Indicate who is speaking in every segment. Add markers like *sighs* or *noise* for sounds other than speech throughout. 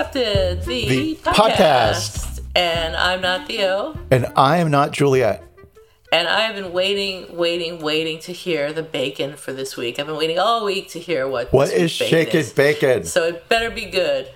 Speaker 1: Accepted, the,
Speaker 2: The podcast.
Speaker 1: And I'm not Theo.
Speaker 2: And I am not Juliet.
Speaker 1: And I have been waiting, waiting, waiting to hear the bacon for this week. I've been waiting all week to hear what
Speaker 2: What
Speaker 1: this
Speaker 2: is shaken
Speaker 1: is.
Speaker 2: bacon?
Speaker 1: So it better be good.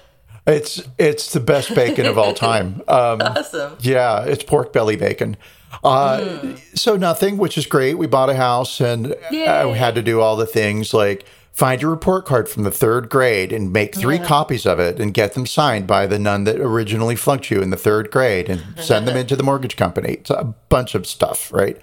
Speaker 2: It's it's the best bacon of all time. *laughs* Um,
Speaker 1: Awesome.
Speaker 2: yeah, it's pork belly bacon. Uh, So nothing, which is great. We bought a house and uh,
Speaker 1: Yay.
Speaker 2: we had to do all the things like find your report card from the third grade and make three copies of it and get them signed by the nun that originally flunked you in the third grade and send them *laughs* into the mortgage company. It's a bunch of stuff, right?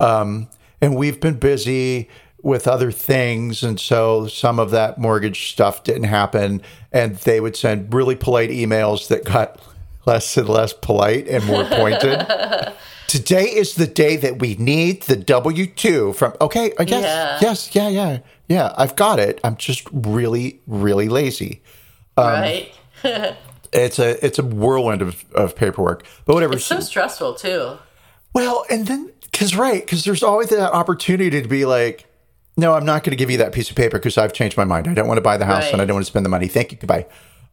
Speaker 2: Um, and we've been busy with other things. And so some of that mortgage stuff didn't happen. And they would send really polite emails that got *laughs* less and less polite and more pointed. *laughs* Today is the day that we need the W 2 from, okay, uh, yes,
Speaker 1: Yeah.
Speaker 2: yes, yeah, yeah, yeah, I've got it. I'm just really, really lazy. Um,
Speaker 1: right? *laughs*
Speaker 2: It's a it's a whirlwind of, of paperwork, but whatever.
Speaker 1: It's so stressful too.
Speaker 2: Well, and then because right, because there's always that opportunity to be like, no, I'm not going to give you that piece of paper because I've changed my mind. I don't want to buy the house and I don't want to spend the money. Thank you, goodbye.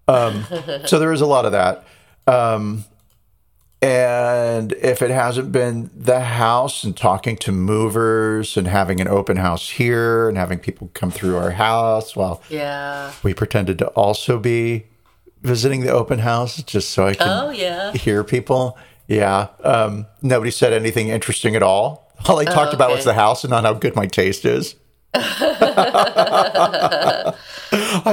Speaker 2: Um, *laughs* so there is a lot of that. Um, and if it hasn't been the house and talking to movers and having an open house here and having people come through our house, well,
Speaker 1: Yeah.
Speaker 2: we pretended to also be visiting the open house just so I can
Speaker 1: Oh yeah.
Speaker 2: hear people. Yeah. Um, nobody said anything interesting at all. All I talked about was the house and not how good my taste is. *laughs* *laughs* I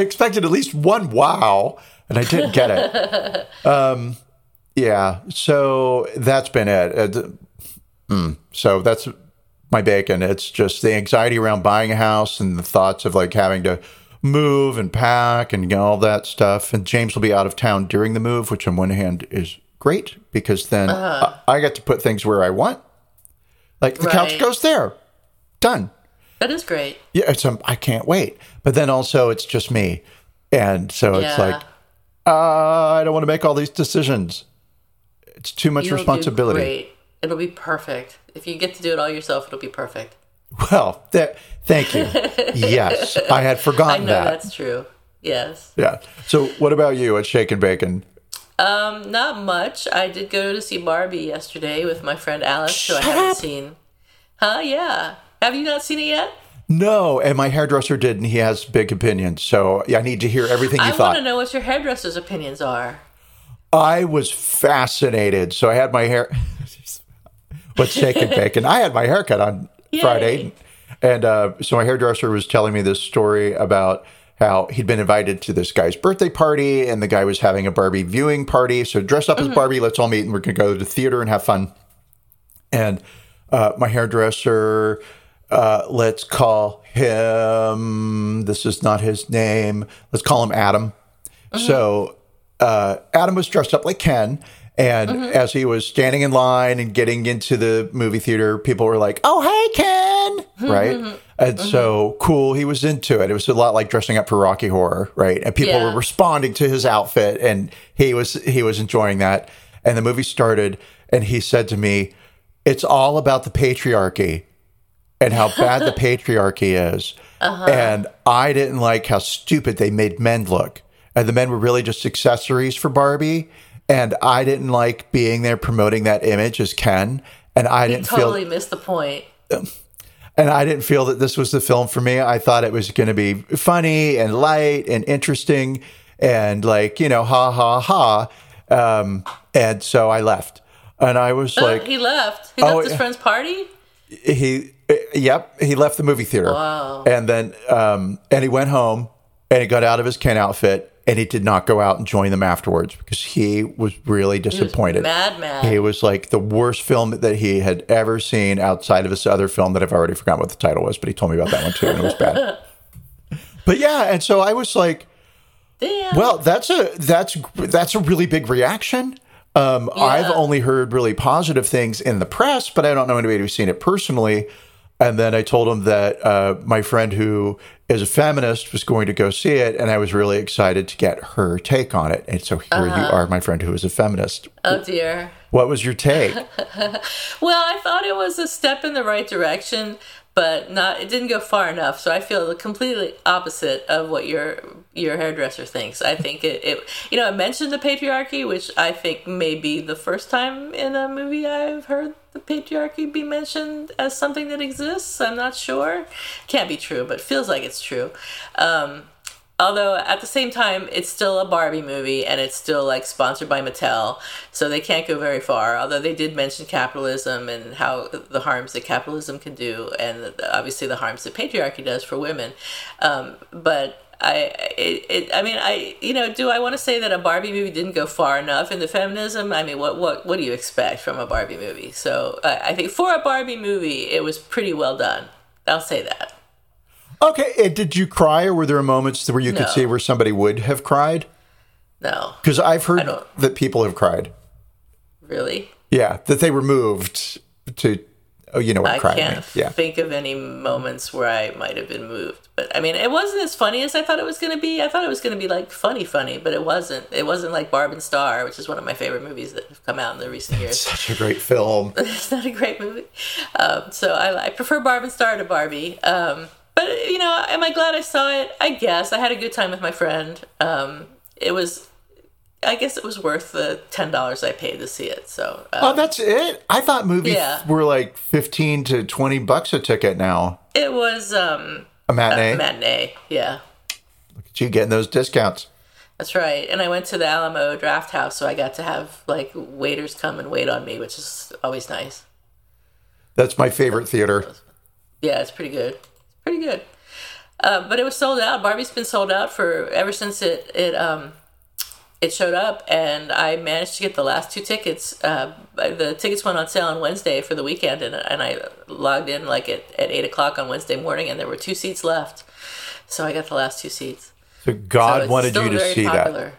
Speaker 2: expected at least one wow, and I didn't get it. Um, *laughs* yeah. So that's been it. Uh, mm, so that's my bacon. It's just the anxiety around buying a house and the thoughts of like having to move and pack and you know, all that stuff. And James will be out of town during the move, which on one hand is great because then I, I get to put things where I want. Like the couch goes there, done.
Speaker 1: That is great.
Speaker 2: Yeah, it's um, I can't wait. But then also it's just me, and so it's like uh, I don't want to make all these decisions. It's too much
Speaker 1: You'll
Speaker 2: responsibility.
Speaker 1: great. It'll be perfect. If you get to do it all yourself, it'll be perfect.
Speaker 2: Well, th- thank you. *laughs* yes, I had forgotten I
Speaker 1: know
Speaker 2: that.
Speaker 1: that's true. Yes.
Speaker 2: Yeah. So, what about you at Shake and Bacon?
Speaker 1: Um, not much. I did go to see Barbie yesterday with my friend Alex, who I
Speaker 2: Shut
Speaker 1: haven't
Speaker 2: up.
Speaker 1: seen. Huh? Yeah. Have you not seen it yet?
Speaker 2: No, and my hairdresser did, and he has big opinions. So I need to hear everything you thought.
Speaker 1: I
Speaker 2: thought.
Speaker 1: want to know what your hairdresser's opinions are.
Speaker 2: I was fascinated. So I had my hair. *laughs* What's Shake and Bacon? I had my haircut on
Speaker 1: Yay.
Speaker 2: Friday, and uh, so my hairdresser was telling me this story about how he'd been invited to this guy's birthday party, and the guy was having a Barbie viewing party. So dress up as Barbie, let's all meet, and we're going to go to the theater and have fun. And uh, my hairdresser, uh, let's call him. This is not his name. Let's call him Adam. So uh, Adam was dressed up like Ken. And mm-hmm. as he was standing in line and getting into the movie theater, people were like, "Oh, hey, Ken!" Mm-hmm. right? Mm-hmm. And so cool, he was into it. It was a lot like dressing up for Rocky Horror, right? And people
Speaker 1: Yeah.
Speaker 2: were responding to his outfit, and he was he was enjoying that. And the movie started, and he said to me, "It's all about the patriarchy." and how bad the *laughs* patriarchy is. Uh-huh. And I didn't like how stupid they made men look. And the men were really just accessories for Barbie. And I didn't like being there promoting that image as Ken. And I didn't
Speaker 1: Totally
Speaker 2: feel
Speaker 1: missed the point.
Speaker 2: and I didn't feel that this was the film for me. I thought it was going to be funny and light and interesting and like, you know, ha ha ha. Um, and so I left. And I was like,
Speaker 1: he left. He
Speaker 2: Oh,
Speaker 1: left his friend's party.
Speaker 2: he yep he left the movie theater
Speaker 1: Wow.
Speaker 2: and then um and he went home and he got out of his ken outfit and he did not go out and join them afterwards because he was really disappointed.
Speaker 1: mad, mad.
Speaker 2: It was like the worst film that he had ever seen outside of this other film that I've already forgotten what the title was, but he told me about that one too, and it was bad. *laughs* but yeah, and so I was like,
Speaker 1: Damn.
Speaker 2: well, that's a that's that's a really big reaction. Um, I've only heard really positive things in the press, but I don't know anybody who's seen it personally. And then I told him that uh, my friend who is a feminist was going to go see it, and I was really excited to get her take on it. And so here you are, my friend who is a feminist.
Speaker 1: oh dear.
Speaker 2: What was your take? *laughs*
Speaker 1: Well, I thought it was a step in the right direction, but not. It didn't go far enough. So I feel the completely opposite of what your your hairdresser thinks. I think it, it you know, it mentioned the patriarchy, which I think may be the first time in a movie I've heard the patriarchy be mentioned as something that exists. I'm not sure. Can't be true, but feels like it's true. Um, Although at the same time, it's still a Barbie movie and it's still like sponsored by Mattel, so they can't go very far. Although they did mention capitalism and how the harms that capitalism can do, and obviously the harms that patriarchy does for women. Um, but I, it, it, I mean, I, you know, do I want to say that a Barbie movie didn't go far enough into feminism? I mean, what, what, what do you expect from a Barbie movie? So I I think for a Barbie movie, it was pretty well done. I'll say that.
Speaker 2: Okay, and did you cry, or were there moments where you could see where somebody would have cried?
Speaker 1: No,
Speaker 2: Because I've heard that people have cried.
Speaker 1: really.
Speaker 2: Yeah, that they were moved to. Oh, you know what
Speaker 1: I can't.
Speaker 2: Yeah.
Speaker 1: think of any moments where I might have been moved. But I mean, it wasn't as funny as I thought it was going to be. I thought it was going to be like funny, funny, but it wasn't. It wasn't like Barb and Star, which is one of my favorite movies that have come out in the recent years.
Speaker 2: Such a great film. *laughs*
Speaker 1: it's not a great movie. Um, so I, I prefer Barb and Star to Barbie. Um, but you know, am I glad I saw it? I guess I had a good time with my friend. Um, it was. I guess it was worth the ten dollars I paid to see it. So um,
Speaker 2: Oh, that's it. I thought movies
Speaker 1: Yeah.
Speaker 2: were like fifteen to twenty bucks a ticket now.
Speaker 1: it was um,
Speaker 2: A matinee.
Speaker 1: a matinee. Yeah.
Speaker 2: Look at you getting those discounts?
Speaker 1: That's right. And I went to the Alamo Drafthouse, so I got to have like waiters come and wait on me, which is always nice.
Speaker 2: That's my favorite theater.
Speaker 1: Yeah, it's pretty good. Pretty good. Uh, but it was sold out. Barbie's been sold out for ever since it it um it showed up, and I managed to get the last two tickets. Uh, the tickets went on sale on Wednesday for the weekend, and, and I logged in like at, at eight o'clock on Wednesday morning, and there were two seats left. So I got the last two seats.
Speaker 2: So
Speaker 1: So
Speaker 2: God
Speaker 1: it's
Speaker 2: wanted you to see that.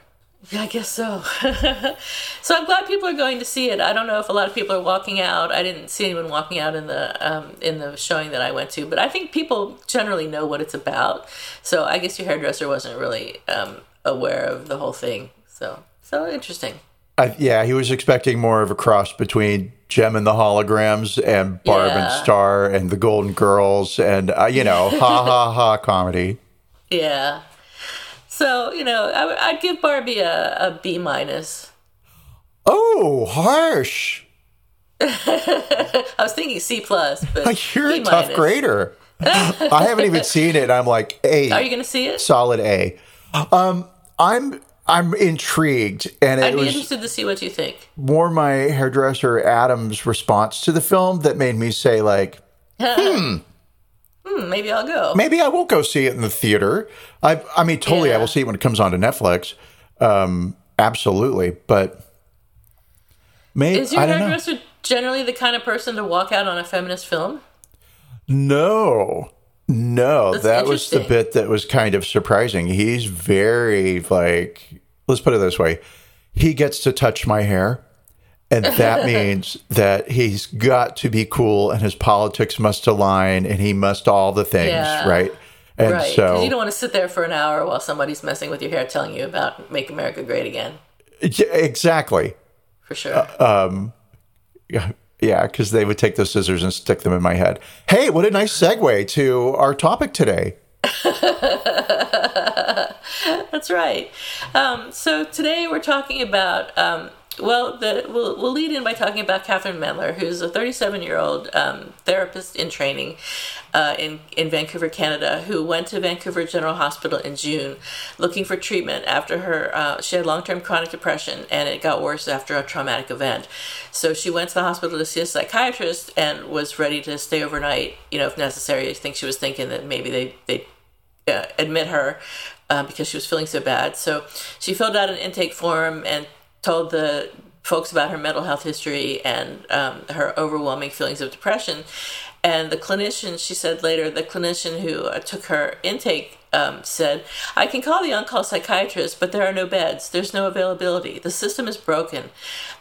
Speaker 1: Yeah, I guess so. *laughs* so I'm glad people are going to see it. I don't know if a lot of people are walking out. I didn't see anyone walking out in the um, in the showing that I went to, but I think people generally know what it's about. So I guess your hairdresser wasn't really um, aware of the whole thing. So so interesting.
Speaker 2: I, yeah, he was expecting more of a cross between Jem and the Holograms and Barb and Star and the Golden Girls and uh, you know ha ha ha comedy. *laughs*
Speaker 1: Yeah. So you know, I, would- I'd give Barbie a, a B minus.
Speaker 2: Oh, harsh! *laughs*
Speaker 1: I was thinking C plus, but *laughs*
Speaker 2: You're
Speaker 1: B
Speaker 2: a tough grader. *laughs* I haven't even seen it. I'm like A.
Speaker 1: Are you going to see it?
Speaker 2: solid A. Um, I'm I'm intrigued, and it
Speaker 1: I'd be interested to see what you think.
Speaker 2: more my hairdresser Adam's response to the film that made me say like
Speaker 1: Hmm, maybe I'll go.
Speaker 2: maybe I will go see it in the theater. I I mean totally I will see it when it comes onto Netflix. Um, absolutely, but maybe
Speaker 1: Is your hairdresser generally the kind of person to walk out on a feminist film?
Speaker 2: No. No,
Speaker 1: That's
Speaker 2: that was the bit that was kind of surprising. He's very like let's put it this way. He gets to touch my hair. And that *laughs* means that he's got to be cool and his politics must align and he must all the things,
Speaker 1: Yeah.
Speaker 2: right? And
Speaker 1: right.
Speaker 2: so
Speaker 1: you don't want to sit there for an hour while somebody's messing with your hair telling you about Make America Great Again.
Speaker 2: Yeah, exactly.
Speaker 1: For sure.
Speaker 2: Yeah, Yeah, because they would take those scissors and stick them in my head. Hey, what a nice segue to our topic today. *laughs*
Speaker 1: That's right. Um, so today we're talking about. Um, well, the, we'll, we'll lead in by talking about Kathrin Mentler, who's a 37 year old um, therapist in training uh, in, in Vancouver, Canada, who went to Vancouver General Hospital in June looking for treatment after her. Uh, she had long term chronic depression and it got worse after a traumatic event. So she went to the hospital to see a psychiatrist and was ready to stay overnight, you know, if necessary. I think she was thinking that maybe they, they uh, admit her uh, because she was feeling so bad. So she filled out an intake form and told the folks about her mental health history and um, her overwhelming feelings of depression. And the clinician, she said later, the clinician who uh, took her intake um, said, I can call the on call psychiatrist, but there are no beds. There's no availability. The system is broken.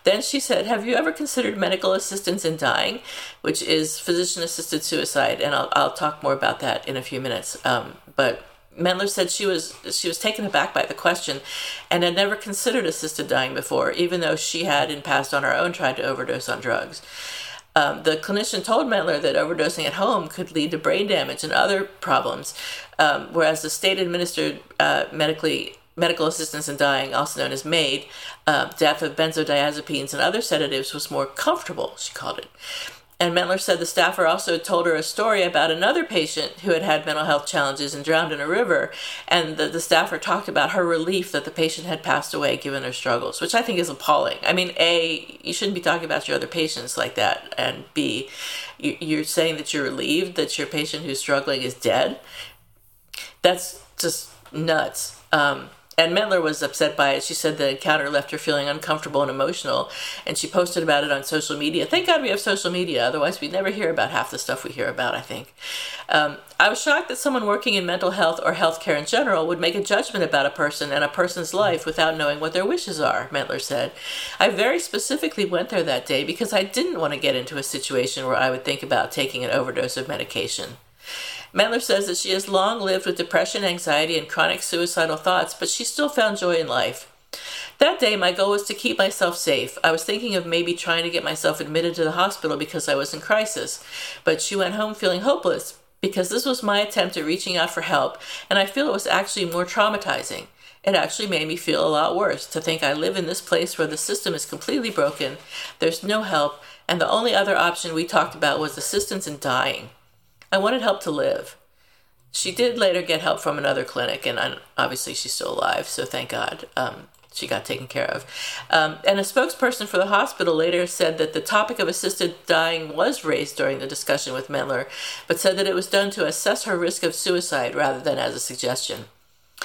Speaker 1: Then she said, Have you ever considered medical assistance in dying, which is physician assisted suicide? And I'll, I'll talk more about that in a few minutes. Um, but Mentler said she was she was taken aback by the question and had never considered assisted dying before, even though she had in past on her own tried to overdose on drugs. Um, the clinician told Mentler that overdosing at home could lead to brain damage and other problems, um, whereas the state administered uh, medically medical assistance in dying, also known as MAID, uh, death of benzodiazepines and other sedatives was more comfortable, she called it. And Mentler said the staffer also told her a story about another patient who had had mental health challenges and drowned in a river. And the, the staffer talked about her relief that the patient had passed away given her struggles, which I think is appalling. I mean, A, you shouldn't be talking about your other patients like that. And B, you, you're saying that you're relieved that your patient who's struggling is dead. That's just nuts. Um, and Mentler was upset by it. She said the encounter left her feeling uncomfortable and emotional, and she posted about it on social media. Thank God we have social media, otherwise, we'd never hear about half the stuff we hear about, I think. Um, I was shocked that someone working in mental health or healthcare in general would make a judgment about a person and a person's life without knowing what their wishes are, Mentler said. I very specifically went there that day because I didn't want to get into a situation where I would think about taking an overdose of medication. Mentler says that she has long lived with depression, anxiety, and chronic suicidal thoughts, but she still found joy in life. That day, my goal was to keep myself safe. I was thinking of maybe trying to get myself admitted to the hospital because I was in crisis, but she went home feeling hopeless because this was my attempt at reaching out for help, and I feel it was actually more traumatizing. It actually made me feel a lot worse to think I live in this place where the system is completely broken, there's no help, and the only other option we talked about was assistance in dying. I wanted help to live. She did later get help from another clinic, and obviously she's still alive, so thank God um, she got taken care of. Um, and a spokesperson for the hospital later said that the topic of assisted dying was raised during the discussion with Mentler, but said that it was done to assess her risk of suicide rather than as a suggestion.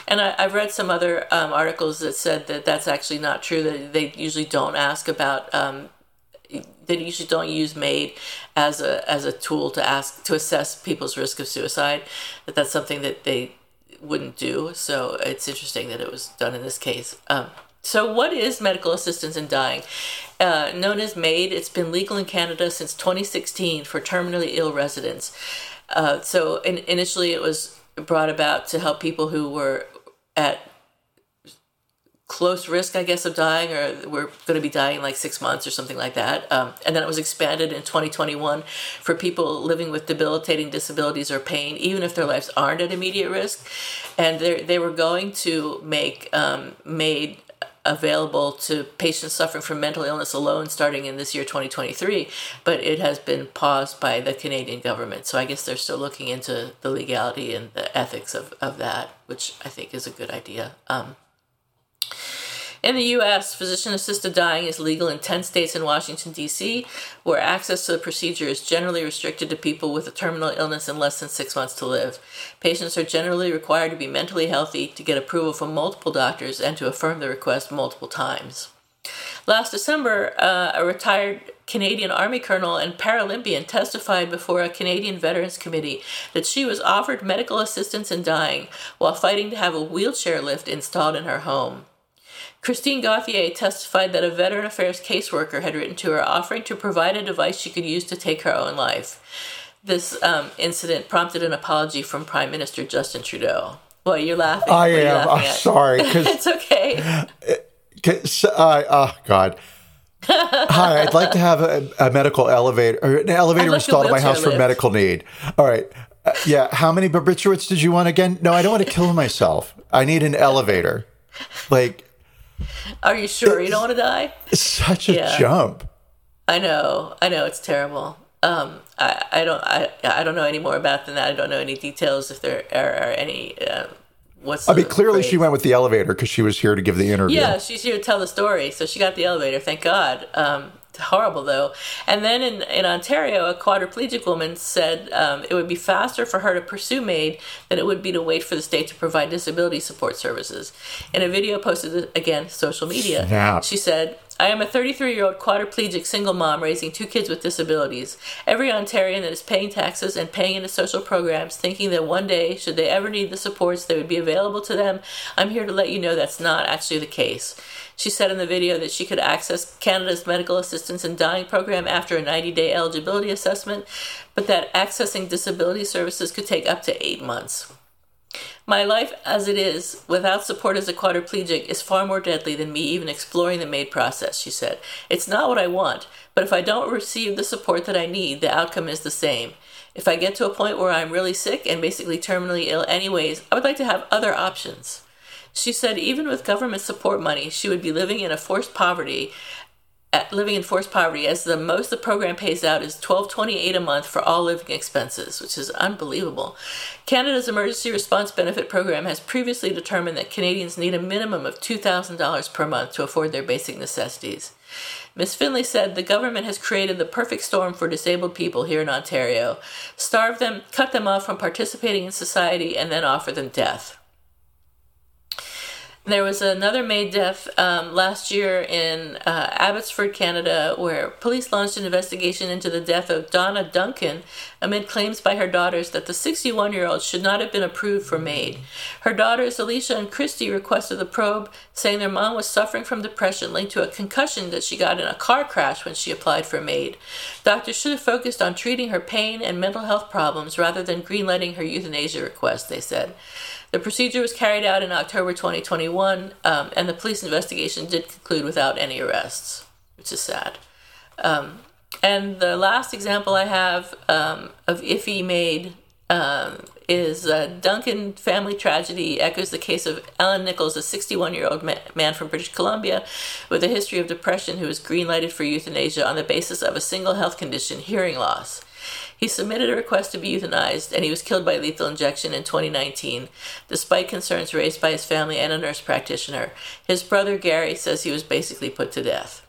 Speaker 1: And I, have read some other um, articles that said that that's actually not true. That they usually don't ask about um, they usually don't use MAID as a as a tool to ask to assess people's risk of suicide. That that's something that they wouldn't do. So it's interesting that it was done in this case. Um, so what is medical assistance in dying? Uh, known as MAID, it's been legal in Canada since 2016 for terminally ill residents. Uh, so in, initially, it was brought about to help people who were at close risk, I guess, of dying, or we're going to be dying in like six months or something like that. Um, and then it was expanded in 2021 for people living with debilitating disabilities or pain, even if their lives aren't at immediate risk. And they were going to make um, MAID available to patients suffering from mental illness alone starting in this year 2023 but it has been paused by the canadian government so i guess they're still looking into the legality and the ethics of, of that which i think is a good idea um, in the U.S., physician assisted dying is legal in 10 states and Washington, D.C., where access to the procedure is generally restricted to people with a terminal illness and less than six months to live. Patients are generally required to be mentally healthy to get approval from multiple doctors and to affirm the request multiple times. Last December, uh, a retired Canadian Army colonel and Paralympian testified before a Canadian Veterans Committee that she was offered medical assistance in dying while fighting to have a wheelchair lift installed in her home. Christine Gauthier testified that a Veteran Affairs caseworker had written to her offering to provide a device she could use to take her own life. This um, incident prompted an apology from Prime Minister Justin Trudeau. Well, you're laughing.
Speaker 2: I am. I'm at? sorry. *laughs*
Speaker 1: it's okay.
Speaker 2: Uh, oh, God. Hi, I'd like to have a, a medical elevator or an elevator like installed in my house lift. for medical need. All right. Uh, yeah. How many barbiturates did you want again? No, I don't want to kill myself. I need an elevator. Like,
Speaker 1: are you sure you don't want to die?
Speaker 2: It's such a yeah. jump.
Speaker 1: I know. I know. It's terrible. Um, I, I don't I, I don't know any more about than that. I don't know any details if there are, are any. Uh, what's
Speaker 2: I mean, clearly phrase? she went with the elevator because she was here to give the interview.
Speaker 1: Yeah, she's here to tell the story, so she got the elevator. Thank God. Um, *laughs* horrible though. And then in, in Ontario, a quadriplegic woman said um, it would be faster for her to pursue MAID than it would be to wait for the state to provide disability support services. In a video posted again social media,
Speaker 2: Snap.
Speaker 1: she said, I am a 33 year old quadriplegic single mom raising two kids with disabilities. Every Ontarian that is paying taxes and paying into social programs, thinking that one day, should they ever need the supports, they would be available to them, I'm here to let you know that's not actually the case. She said in the video that she could access Canada's Medical Assistance in Dying program after a 90 day eligibility assessment, but that accessing disability services could take up to eight months. My life as it is, without support as a quadriplegic, is far more deadly than me even exploring the MAID process, she said. It's not what I want, but if I don't receive the support that I need, the outcome is the same. If I get to a point where I'm really sick and basically terminally ill anyways, I would like to have other options. She said even with government support money, she would be living in a forced poverty living in forced poverty as the most the program pays out is 1228 a month for all living expenses which is unbelievable canada's emergency response benefit program has previously determined that canadians need a minimum of $2000 per month to afford their basic necessities Ms. Finley said the government has created the perfect storm for disabled people here in Ontario. Starve them, cut them off from participating in society, and then offer them death. There was another MAID death um, last year in uh, Abbotsford, Canada, where police launched an investigation into the death of Donna Duncan amid claims by her daughters that the 61 year old should not have been approved for MAID. Her daughters, Alicia and Christy, requested the probe, saying their mom was suffering from depression linked to a concussion that she got in a car crash when she applied for MAID. Doctors should have focused on treating her pain and mental health problems rather than greenlighting her euthanasia request, they said. The procedure was carried out in October 2021, um, and the police investigation did conclude without any arrests, which is sad. Um, and the last example I have um, of iffy MAID um, is a Duncan family tragedy echoes the case of Alan Nichols, a 61 year old man from British Columbia with a history of depression who was greenlighted for euthanasia on the basis of a single health condition, hearing loss. He submitted a request to be euthanized, and he was killed by lethal injection in 2019, despite concerns raised by his family and a nurse practitioner. His brother Gary says he was basically put to death.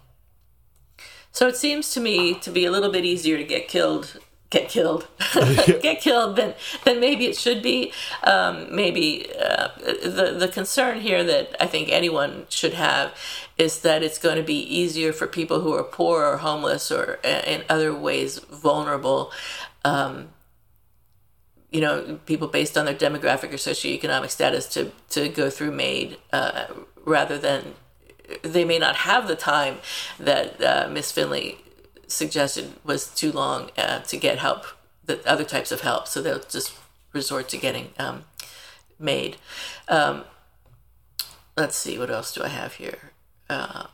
Speaker 1: So it seems to me to be a little bit easier to get killed get killed *laughs* *laughs* get killed then then maybe it should be um, maybe uh, the the concern here that I think anyone should have is that it's going to be easier for people who are poor or homeless or in other ways vulnerable um, you know people based on their demographic or socioeconomic status to to go through MAID uh, rather than they may not have the time that uh, Miss Finlay suggested was too long uh, to get help, the other types of help. So they'll just resort to getting um, MAID. Um, let's see, what else do I have here? Uh,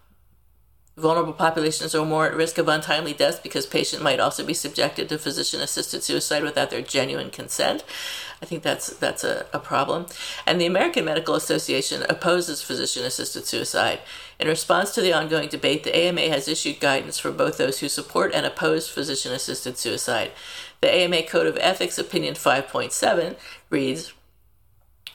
Speaker 1: vulnerable populations are more at risk of untimely death because patient might also be subjected to physician-assisted suicide without their genuine consent. I think that's that's a, a problem. And the American Medical Association opposes physician-assisted suicide. In response to the ongoing debate, the AMA has issued guidance for both those who support and oppose physician-assisted suicide. The AMA Code of Ethics Opinion 5.7 reads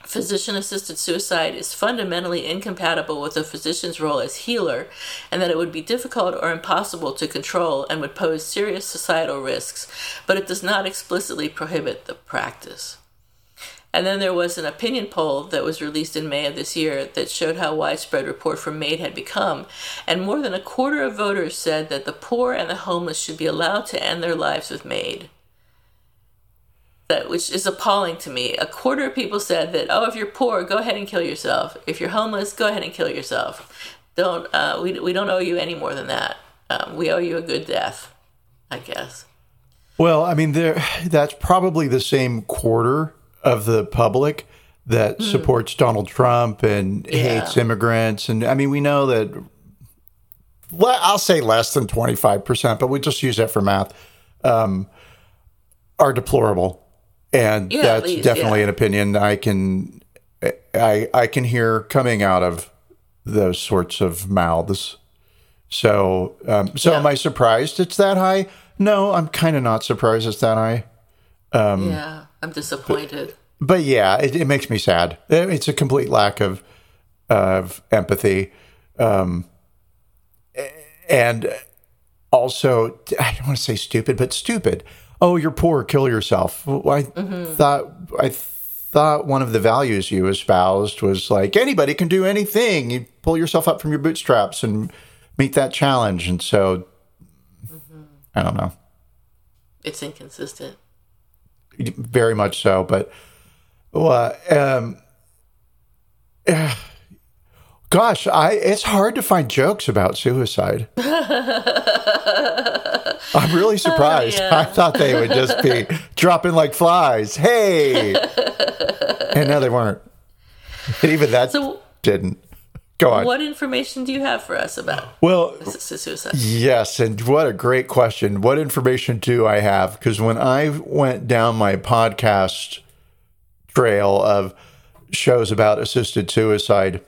Speaker 1: physician assisted suicide is fundamentally incompatible with a physician's role as healer, and that it would be difficult or impossible to control and would pose serious societal risks, but it does not explicitly prohibit the practice. And then there was an opinion poll that was released in May of this year that showed how widespread report from MAID had become. And more than a quarter of voters said that the poor and the homeless should be allowed to end their lives with MAID that which is appalling to me. A quarter of people said that, oh, if you're poor, go ahead and kill yourself. If you're homeless, go ahead and kill yourself. Don't uh, we? We don't owe you any more than that. Um, we owe you a good death, I guess.
Speaker 2: Well, I mean, there that's probably the same quarter of the public that mm. supports Donald Trump and yeah. hates immigrants, and I mean, we know that. Well, I'll say less than twenty five percent, but we just use that for math. Um, are deplorable and yeah, that's least, definitely yeah. an opinion I can I I can hear coming out of those sorts of mouths. So um, so yeah. am I surprised it's that high? No, I'm kind of not surprised it's that high.
Speaker 1: Um, yeah, I'm disappointed.
Speaker 2: But, but yeah, it, it, makes me sad. It's a complete lack of of empathy, um, and also, I don't want to say stupid, but stupid. Oh, you're poor, kill yourself. Well, I thought I thought one of the values you espoused was like anybody can do anything. You pull yourself up from your bootstraps and meet that challenge. And so, I don't know.
Speaker 1: It's inconsistent.
Speaker 2: very much so. But well, um, *sighs* gosh, I it's hard to find jokes about suicide. *laughs* I'm really oh, surprised.
Speaker 1: yeah.
Speaker 2: I thought they would just be *laughs* dropping like flies. Hey, and no, they weren't. And even that
Speaker 1: So,
Speaker 2: didn't. Go on.
Speaker 1: what information do you have for us about
Speaker 2: Well,
Speaker 1: assisted suicide?
Speaker 2: Yes, and what a great question. What information do I have? Because when I went down my podcast trail of shows about assisted suicide,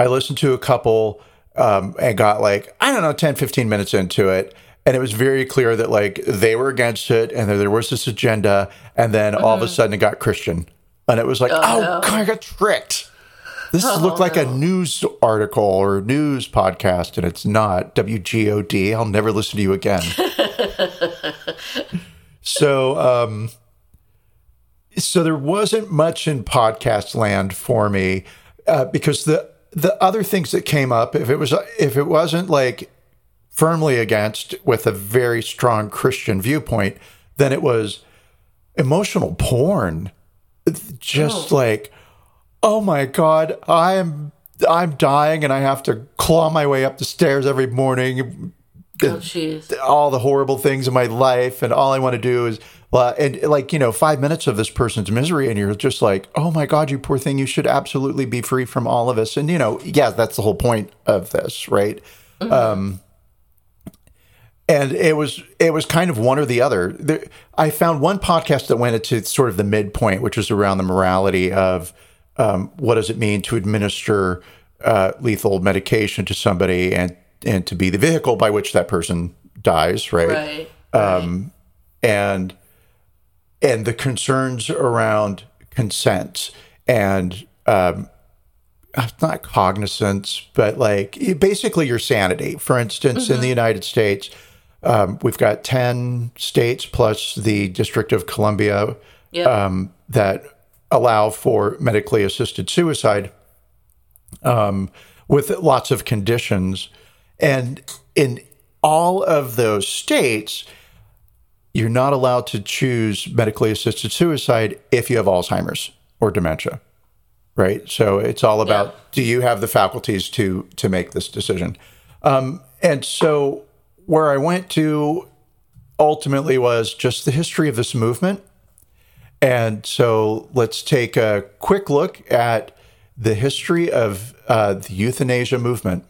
Speaker 2: I listened to a couple um, and got like, I don't know, 10, 15 minutes into it. And it was very clear that like they were against it and there was this agenda. And then all of a sudden it got Christian. And it was like, oh,
Speaker 1: no.
Speaker 2: God, I got tricked. This looked like a news article or news podcast, and it's not. WGOD. I'll never listen to you again. *laughs* so, um, so there wasn't much in podcast land for me uh, because the the other things that came up, if it was if it wasn't like firmly against with a very strong Christian viewpoint, then it was emotional porn. Just oh. like oh my god i'm i'm dying and i have to claw my way up the stairs every morning
Speaker 1: Oh,
Speaker 2: all the horrible things in my life and all i want to do is uh, and like you know five minutes of this person's misery and you're just like oh my god you poor thing you should absolutely be free from all of us. And you know yeah that's the whole point of this right? Um and it was it was kind of one or the other. There, I found one podcast that went into sort of the midpoint, which was around the morality of um, what does it mean to administer uh, lethal medication to somebody and and to be the vehicle by which that person dies, right?
Speaker 1: Right.
Speaker 2: um, and and the concerns around consent and um, not cognizance, but like basically your sanity. For instance, in the United States, um, we've got ten states plus the District of Columbia
Speaker 1: Yep.
Speaker 2: um, that allow for medically assisted suicide um, with lots of conditions. And in all of those states, you're not allowed to choose medically assisted suicide if you have Alzheimer's or dementia. Right. So it's all about
Speaker 1: Yeah.
Speaker 2: do you have the faculties to to make this decision? Um, and so where I went to ultimately was just the history of this movement. And so let's take a quick look at the history of uh, the euthanasia movement.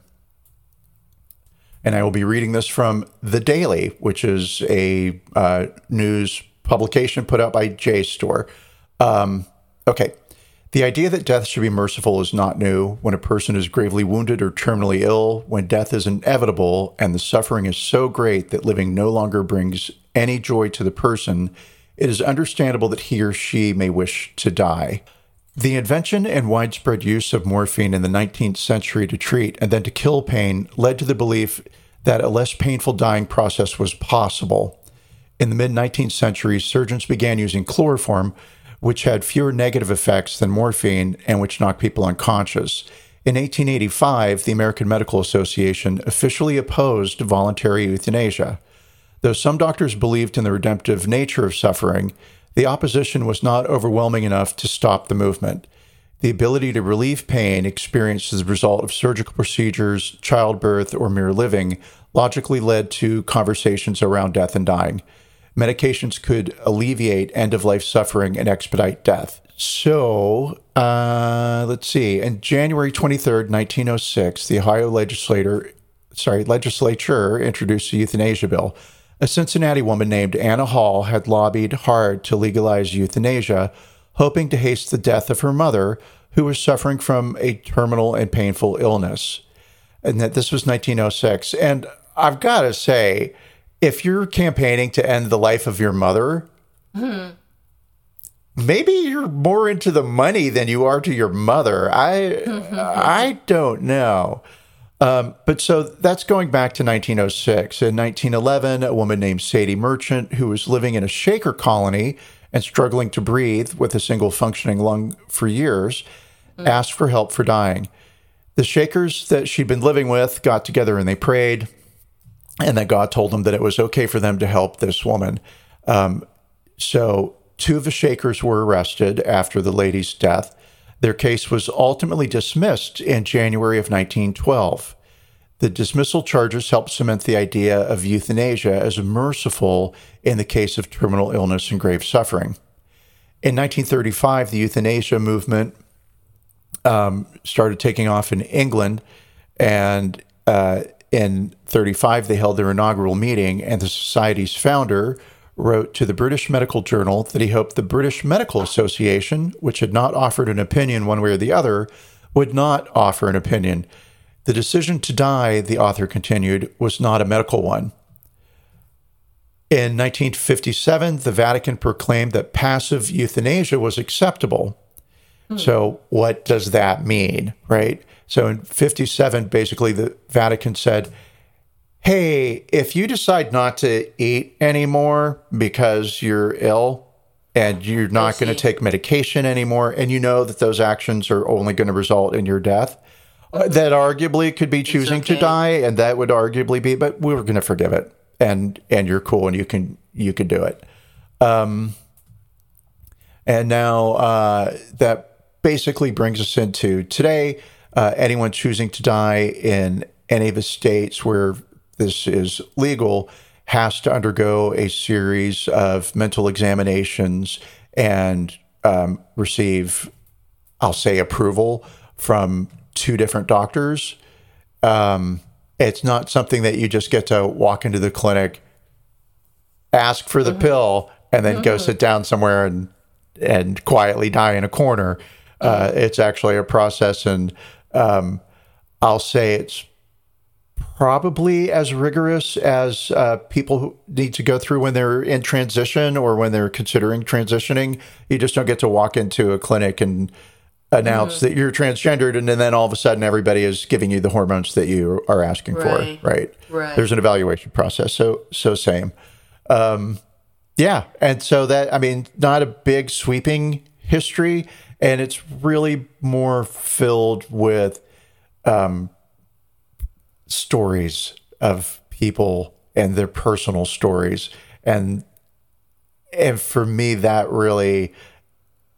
Speaker 2: And I will be reading this from The Daily, which is a uh, news publication put out by JSTOR. Um, okay. The idea that death should be merciful is not new. When a person is gravely wounded or terminally ill, when death is inevitable and the suffering is so great that living no longer brings any joy to the person, it is understandable that he or she may wish to die. The invention and widespread use of morphine in the 19th century to treat and then to kill pain led to the belief that a less painful dying process was possible. In the mid 19th century, surgeons began using chloroform, which had fewer negative effects than morphine and which knocked people unconscious. In 1885, the American Medical Association officially opposed voluntary euthanasia. Though some doctors believed in the redemptive nature of suffering, the opposition was not overwhelming enough to stop the movement. The ability to relieve pain experienced as a result of surgical procedures, childbirth, or mere living logically led to conversations around death and dying. Medications could alleviate end of life suffering and expedite death. So, uh, let's see. In January 23rd, 1906, the Ohio legislator, sorry, legislature introduced the euthanasia bill. A Cincinnati woman named Anna Hall had lobbied hard to legalize euthanasia, hoping to haste the death of her mother, who was suffering from a terminal and painful illness. And that this was 1906. And I've got to say, if you're campaigning to end the life of your mother, hmm. maybe you're more into the money than you are to your mother. I *laughs* I don't know. Um, but so that's going back to 1906. In 1911, a woman named Sadie Merchant, who was living in a Shaker colony and struggling to breathe with a single functioning lung for years, mm. asked for help for dying. The Shakers that she'd been living with got together and they prayed, and then God told them that it was okay for them to help this woman. Um, so, two of the Shakers were arrested after the lady's death. Their case was ultimately dismissed in January of 1912. The dismissal charges helped cement the idea of euthanasia as merciful in the case of terminal illness and grave suffering. In 1935, the euthanasia movement um, started taking off in England, and uh, in 35, they held their inaugural meeting, and the society's founder, wrote to the British Medical Journal that he hoped the British Medical Association, which had not offered an opinion one way or the other, would not offer an opinion. The decision to die, the author continued, was not a medical one. In 1957, the Vatican proclaimed that passive euthanasia was acceptable. Hmm. So, what does that mean, right? So, in 57, basically, the Vatican said, hey, if you decide not to eat anymore because you're ill and you're not going to take medication anymore, and you know that those actions are only going to result in your death, uh, that arguably could be choosing okay. to die, and that would arguably be, but we are going to forgive it, and and you're cool, and you can you can do it. Um, and now uh, that basically brings us into today. Uh, anyone choosing to die in any of the states where this is legal has to undergo a series of mental examinations and um, receive, I'll say, approval from two different doctors. Um, it's not something that you just get to walk into the clinic, ask for the mm-hmm. pill, and then mm-hmm. go sit down somewhere and and quietly die in a corner. Uh, mm-hmm. it's actually a process, and um, I'll say it's probably as rigorous as uh, people need to go through when they're in transition or when they're considering transitioning. You just don't get to walk into a clinic and announce mm-hmm. that you're transgendered, and then all of a sudden everybody is giving you the hormones that you are asking right. for. Right.
Speaker 1: Right.
Speaker 2: There's an evaluation process. So so same. Um, yeah, and so that I mean, not a big sweeping history, and it's really more filled with. Um, stories of people and their personal stories and and for me that really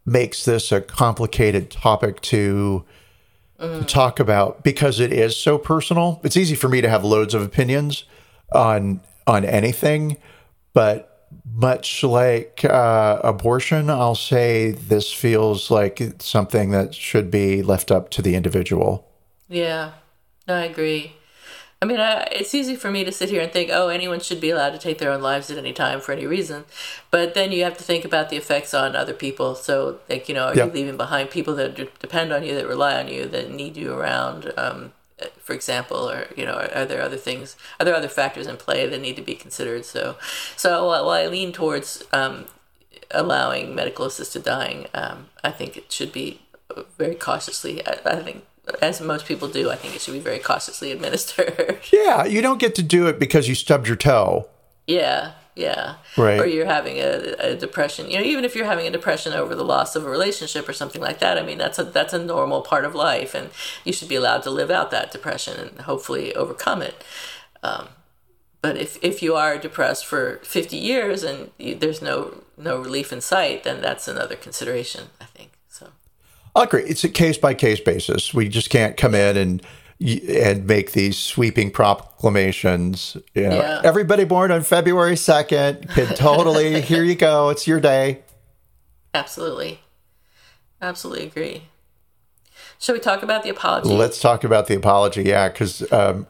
Speaker 2: makes this a complicated topic to mm. to talk about because it is so personal it's easy for me to have loads of opinions on on anything but much like uh, abortion, I'll say this feels like something that should be left up to the individual.
Speaker 1: Yeah, I agree. I mean, I, it's easy for me to sit here and think, oh, anyone should be allowed to take their own lives at any time for any reason. But then you have to think about the effects on other people. So, like, you know, are you leaving behind people that depend on you, that rely on you, that need you around, um, for example, or, you know, are, are, there other things, are there other factors in play that need to be considered? So, so while I lean towards um, allowing medical assisted dying, um, I think it should be very cautiously. I, I think as most people do, I think it should be very cautiously administered. *laughs*
Speaker 2: Yeah, you don't get to do it because you stubbed your toe.
Speaker 1: Yeah, yeah.
Speaker 2: Right.
Speaker 1: Or you're having a, a, depression. You know, even if you're having a depression over the loss of a relationship or something like that, I mean, that's a that's a normal part of life, and you should be allowed to live out that depression and hopefully overcome it. Um, but if if you are depressed for 50 years and you, there's no no relief in sight, then that's another consideration, I think.
Speaker 2: I agree. It's a case by case basis. We just can't come in and and make these sweeping proclamations. You know, yeah. everybody born on February second can totally. *laughs* here you go. It's your day.
Speaker 1: Absolutely, absolutely agree. Shall we talk about the apology?
Speaker 2: Let's talk about the apology. Yeah, because because um,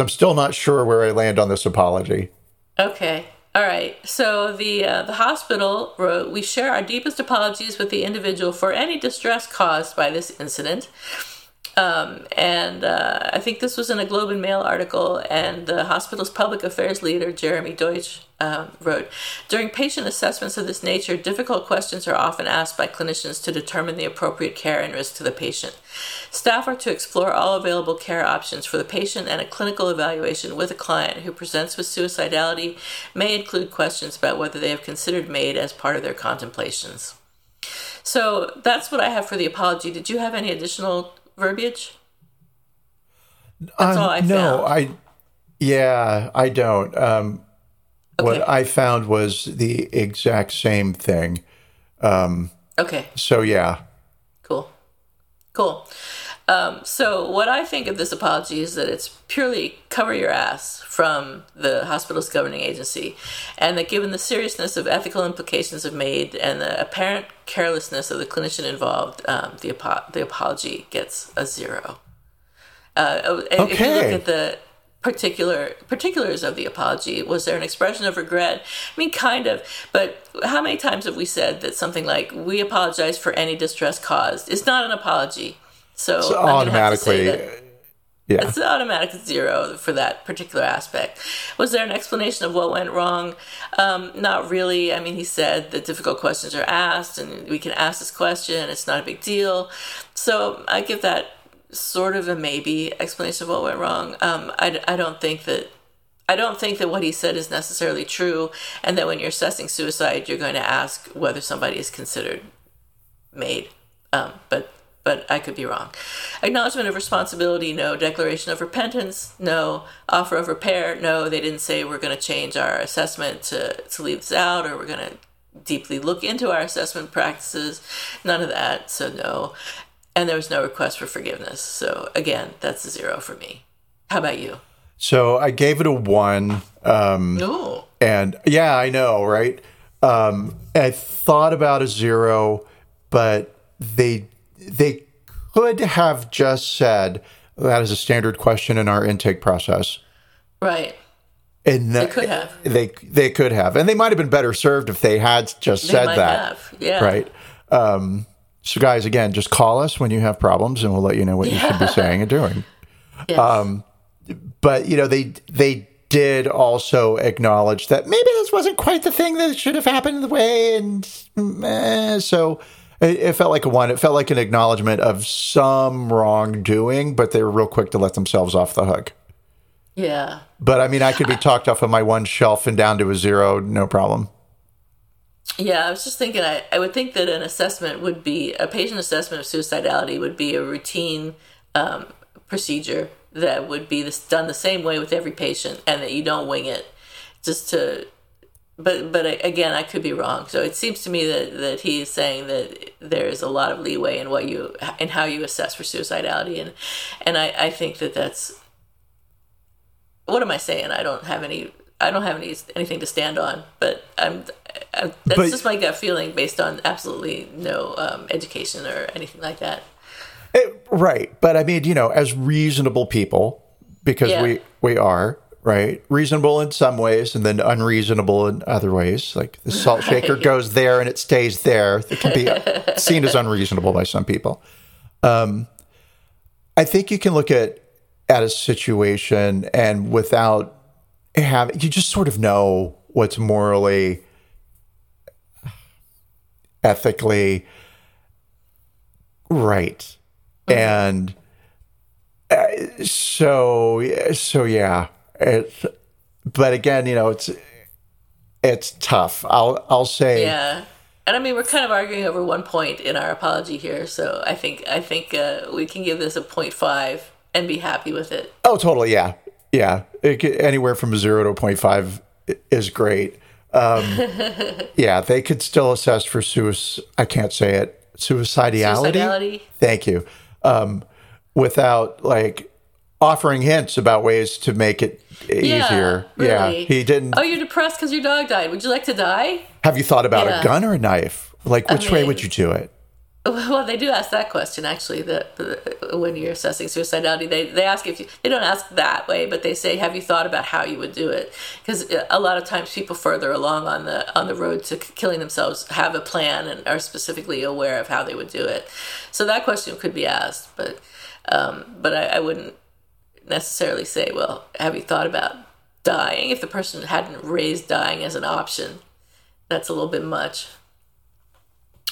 Speaker 2: I'm still not sure where I land on this apology.
Speaker 1: Okay. All right. So the uh, the hospital wrote, "We share our deepest apologies with the individual for any distress caused by this incident. Um, and uh, I think this was in a Globe and Mail article, and the hospital's public affairs leader, Jeremy Deutsch, um, wrote During patient assessments of this nature, difficult questions are often asked by clinicians to determine the appropriate care and risk to the patient. Staff are to explore all available care options for the patient, and a clinical evaluation with a client who presents with suicidality may include questions about whether they have considered MAID as part of their contemplations. So that's what I have for the apology. Did you have any additional verbiage?
Speaker 2: That's um, all I found. No, I. Yeah, I don't. Um, okay. What I found was the exact same thing. Um,
Speaker 1: okay.
Speaker 2: So yeah.
Speaker 1: Cool. Cool. Um, so what I think of this apology is that it's purely cover your ass from the hospital's governing agency, and that given the seriousness of ethical implications of MAID and the apparent carelessness of the clinician involved, um, the apo- the apology gets a zero. Uh, okay. If you look at the particular particulars of the apology was there an expression of regret i mean kind of but how many times have we said that something like we apologize for any distress caused is not an apology so,
Speaker 2: so automatically,
Speaker 1: yeah, it's an automatic zero for that particular aspect. Was there an explanation of what went wrong? Um, not really. I mean, he said that difficult questions are asked, and we can ask this question. It's not a big deal. So I give that sort of a maybe explanation of what went wrong. Um, I, I don't think that I don't think that what he said is necessarily true, and that when you're assessing suicide, you're going to ask whether somebody is considered MAID. Um, but but I could be wrong. Acknowledgement of responsibility, no. Declaration of repentance, no. Offer of repair, no. They didn't say we're going to change our assessment to, to leave this out or we're going to deeply look into our assessment practices. None of that, so no. And there was no request for forgiveness. So again, that's a zero for me. How about you?
Speaker 2: So I gave it a one. Um,
Speaker 1: no.
Speaker 2: And yeah, I know, right? Um, I thought about a zero, but they they could have just said that is a standard question in our intake process.
Speaker 1: Right.
Speaker 2: And
Speaker 1: the, they could have.
Speaker 2: They they could have, and they might have been better served if they had just they said that.
Speaker 1: Have. Yeah.
Speaker 2: Right. Um, so, guys, again, just call us when you have problems, and we'll let you know what yeah. you should be saying and doing. *laughs* Yes. Um, but you know, they they did also acknowledge that maybe this wasn't quite the thing that should have happened the way, and eh, so it, it, felt like a one. It felt like an acknowledgement of some wrongdoing, but they were real quick to let themselves off the hook.
Speaker 1: Yeah.
Speaker 2: But I mean, I could be *laughs* talked off of my one shelf and down to a zero, no problem.
Speaker 1: Yeah, I was just thinking, I, I would think that an assessment would be a patient assessment of suicidality would be a routine um, procedure that would be this, done the same way with every patient and that you don't wing it just to but but again, I could be wrong. So it seems to me that that he is saying that there is a lot of leeway in what you in how you assess for suicidality, and and I I think that that's what am I saying? I don't have any I don't have any anything to stand on, but I'm, I'm that's but, just my gut feeling based on absolutely no um, education or anything like that.
Speaker 2: It, right, but I mean, you know, as reasonable people, because yeah. we we are right? Reasonable in some ways and then unreasonable in other ways. Like the salt shaker goes there and it stays there. It can be *laughs* seen as unreasonable by some people. Um, I think you can look at at a situation and without having you just sort of know what's morally ethically right. Mm-hmm. And uh, so so yeah it's, but again, you know, it's it's tough. I'll I'll say.
Speaker 1: Yeah. And I mean, we're kind of arguing over one point in our apology here, so I think I think uh, we can give this a 0.5 and be happy with it.
Speaker 2: Oh, totally. Yeah, yeah. Could, anywhere from zero to a 0.5 is great. Um, *laughs* yeah, they could still assess for suicide. I can't say it. Suicidality. Suicidality. Thank you. Um, without like offering hints about ways to make it yeah, easier. Really. Yeah, he didn't.
Speaker 1: Oh, you're depressed because your dog died. Would you like to die?
Speaker 2: Have you thought about yeah. a gun or a knife? Like, which I mean, way would you do it?
Speaker 1: Well, they do ask that question actually. That when you're assessing suicidality, they they ask if you. They don't ask that way, but they say, "Have you thought about how you would do it?" Because a lot of times, people further along on the on the road to killing themselves have a plan and are specifically aware of how they would do it. So that question could be asked, but Um, but I, I wouldn't necessarily say, well, have you thought about dying? If the person hadn't raised dying as an option, that's a little bit much.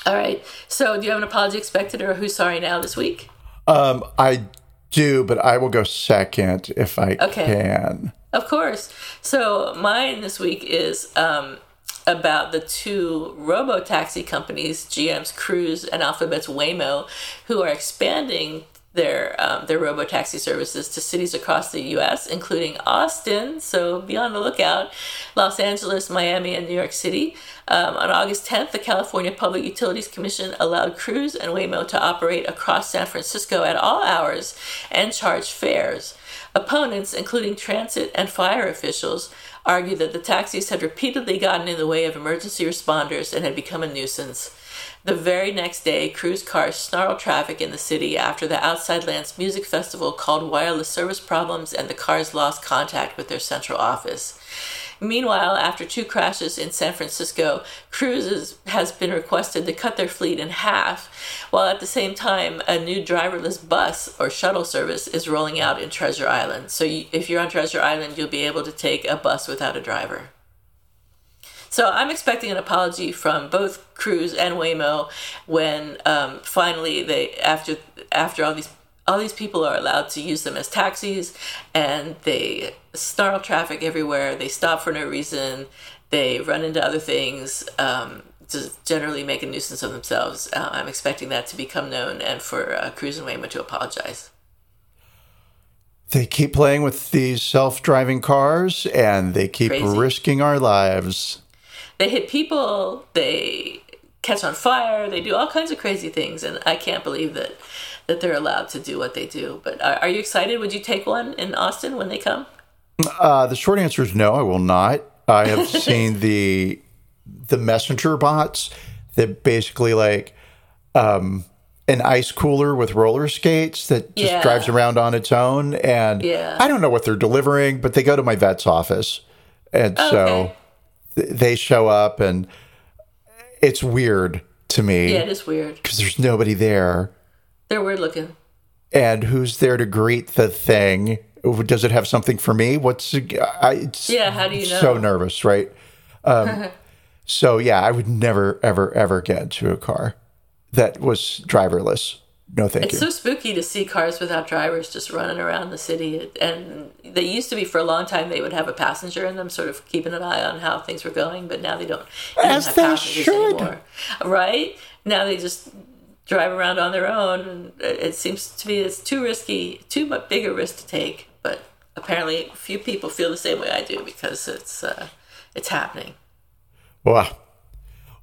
Speaker 1: All right. So, do you have an apology expected or who's sorry now this week?
Speaker 2: Um, I do, but I will go second if I okay. can.
Speaker 1: Of course. So, mine this week is um, about the two robo taxi companies, GM's Cruise and Alphabet's Waymo, who are expanding their um, their robo taxi services to cities across the U.S., including Austin. So be on the lookout. Los Angeles, Miami, and New York City. Um, on August 10th, the California Public Utilities Commission allowed Cruise and Waymo to operate across San Francisco at all hours and charge fares. Opponents, including transit and fire officials, argued that the taxis had repeatedly gotten in the way of emergency responders and had become a nuisance. The very next day, cruise cars snarled traffic in the city after the Outside Lands Music Festival called wireless service problems and the cars lost contact with their central office. Meanwhile, after two crashes in San Francisco, Cruises has been requested to cut their fleet in half, while at the same time, a new driverless bus or shuttle service is rolling out in Treasure Island. So, you, if you're on Treasure Island, you'll be able to take a bus without a driver. So I'm expecting an apology from both Cruise and Waymo when um, finally they after after all these all these people are allowed to use them as taxis and they snarl traffic everywhere. They stop for no reason. They run into other things. Um, to generally make a nuisance of themselves. Uh, I'm expecting that to become known and for uh, Cruise and Waymo to apologize.
Speaker 2: They keep playing with these self driving cars and they keep Crazy. risking our lives
Speaker 1: they hit people, they catch on fire, they do all kinds of crazy things, and I can't believe that that they're allowed to do what they do. But are, are you excited? Would you take one in Austin when they come?
Speaker 2: Uh, the short answer is no. I will not. I have *laughs* seen the the messenger bots that basically like um, an ice cooler with roller skates that just yeah. drives around on its own. And yeah. I don't know what they're delivering, but they go to my vet's office. And oh, so okay they show up and it's weird to me.
Speaker 1: Yeah, it is weird
Speaker 2: because there's nobody there.
Speaker 1: They're weird looking.
Speaker 2: And who's there to greet the thing? Does it have something for me? What's I,
Speaker 1: yeah? How do you know?
Speaker 2: So nervous, right? Um, *laughs* so yeah, I would never, ever, ever get into a car that was driverless no thank
Speaker 1: it's
Speaker 2: you.
Speaker 1: It's so spooky to see cars without drivers just running around the city. And they used to be for a long time they would have a passenger in them, sort of keeping an eye on how things were going. But now they don't
Speaker 2: As have passengers should. anymore,
Speaker 1: right? Now they just drive around on their own, and it seems to me it's too risky, too much bigger risk to take. But apparently, few people feel the same way I do because it's uh, it's happening.
Speaker 2: Wow.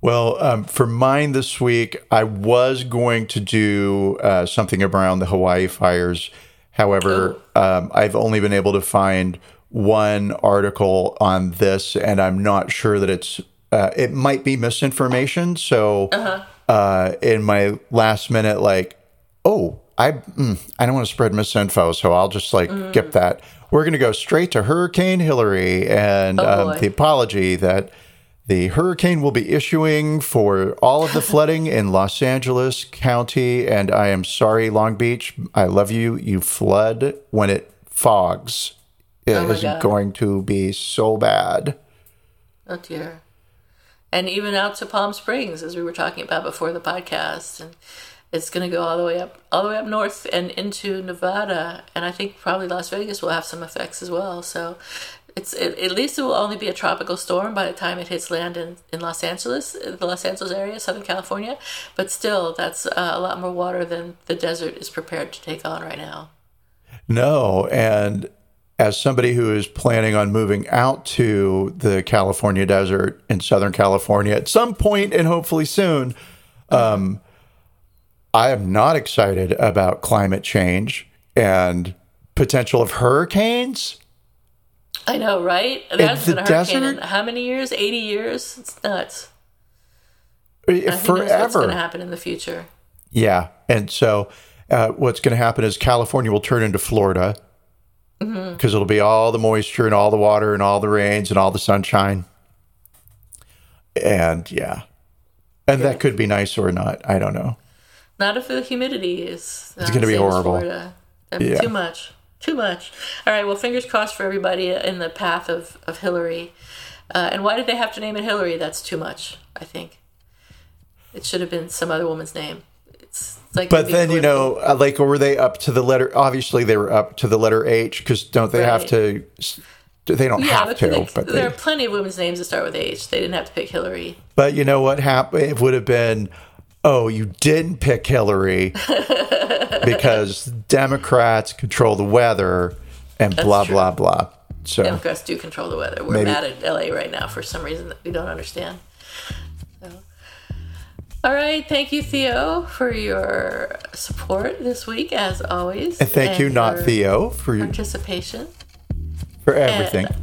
Speaker 2: Well, um, for mine this week, I was going to do uh, something around the Hawaii fires. However, um, I've only been able to find one article on this, and I'm not sure that it's. Uh, it might be misinformation. So, uh-huh. uh, in my last minute, like, oh, I mm, I don't want to spread misinfo, so I'll just like mm. skip that. We're going to go straight to Hurricane Hilary and oh, um, the apology that the hurricane will be issuing for all of the *laughs* flooding in Los Angeles County. And I am sorry, Long Beach. I love you. You flood when it fogs. It oh is going to be so bad.
Speaker 1: Oh, dear. And even out to Palm Springs, as we were talking about before the podcast. And it's going to go all the way up, all the way up north and into Nevada. And I think probably Las Vegas will have some effects as well. So it's it, at least it will only be a tropical storm by the time it hits land in, in Los Angeles, the Los Angeles area, Southern California. But still, that's uh, a lot more water than the desert is prepared to take on right now.
Speaker 2: No, and as somebody who is planning on moving out to the California desert in Southern California at some point and hopefully soon, um, I am not excited about climate change and potential of hurricanes.
Speaker 1: I know, right? That's been a hurricane in how many years? 80 years? It's nuts.
Speaker 2: Forever. What's
Speaker 1: going to happen in the future?
Speaker 2: Yeah. And so uh, what's going to happen is California will turn into Florida because mm-hmm. it'll be all the moisture and all the water and all the rains and all the sunshine. And yeah. And that could be nice or not. I don't know.
Speaker 1: Not if the humidity is.
Speaker 2: It's going to be horrible. Florida. Yeah.
Speaker 1: Too much. Too much. All right. Well, fingers crossed for everybody in the path of, of Hilary. Uh, and why did they have to name it Hilary? That's too much, I think. It should have been some other woman's name. It's, it's like
Speaker 2: But then you know, uh, like, were they up to the letter? Obviously, they were up to the letter H because don't they have to? They don't
Speaker 1: Yeah,
Speaker 2: have
Speaker 1: but
Speaker 2: to,
Speaker 1: they-
Speaker 2: but
Speaker 1: there
Speaker 2: they,
Speaker 1: are plenty of women's names that start with H. They didn't have to pick Hillary.
Speaker 2: But you know what happened? It would have been, oh, you didn't pick Hillary *laughs* because Democrats control the weather and blah
Speaker 1: true.
Speaker 2: blah blah. So
Speaker 1: Democrats do control the weather. We're
Speaker 2: Maybe-
Speaker 1: mad at LA right now for some reason that we don't understand. So. All right, thank you, Theo, for your support this week, as always.
Speaker 2: and thank you, not Theo, for your,
Speaker 1: Participation.
Speaker 2: for everything.
Speaker 1: Uh,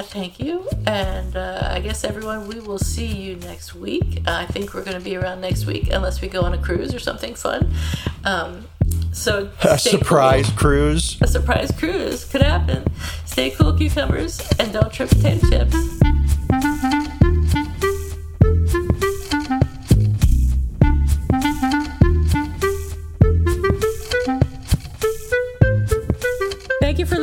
Speaker 1: Thank you. And uh, I guess everyone, we will see you next week. I think we're going to be around next week, unless we go on a cruise or something fun. Um, so,
Speaker 2: A
Speaker 1: stay cool.
Speaker 2: surprise cruise.
Speaker 1: A surprise cruise could happen. Stay cool, cucumbers, and don't trip potato chips.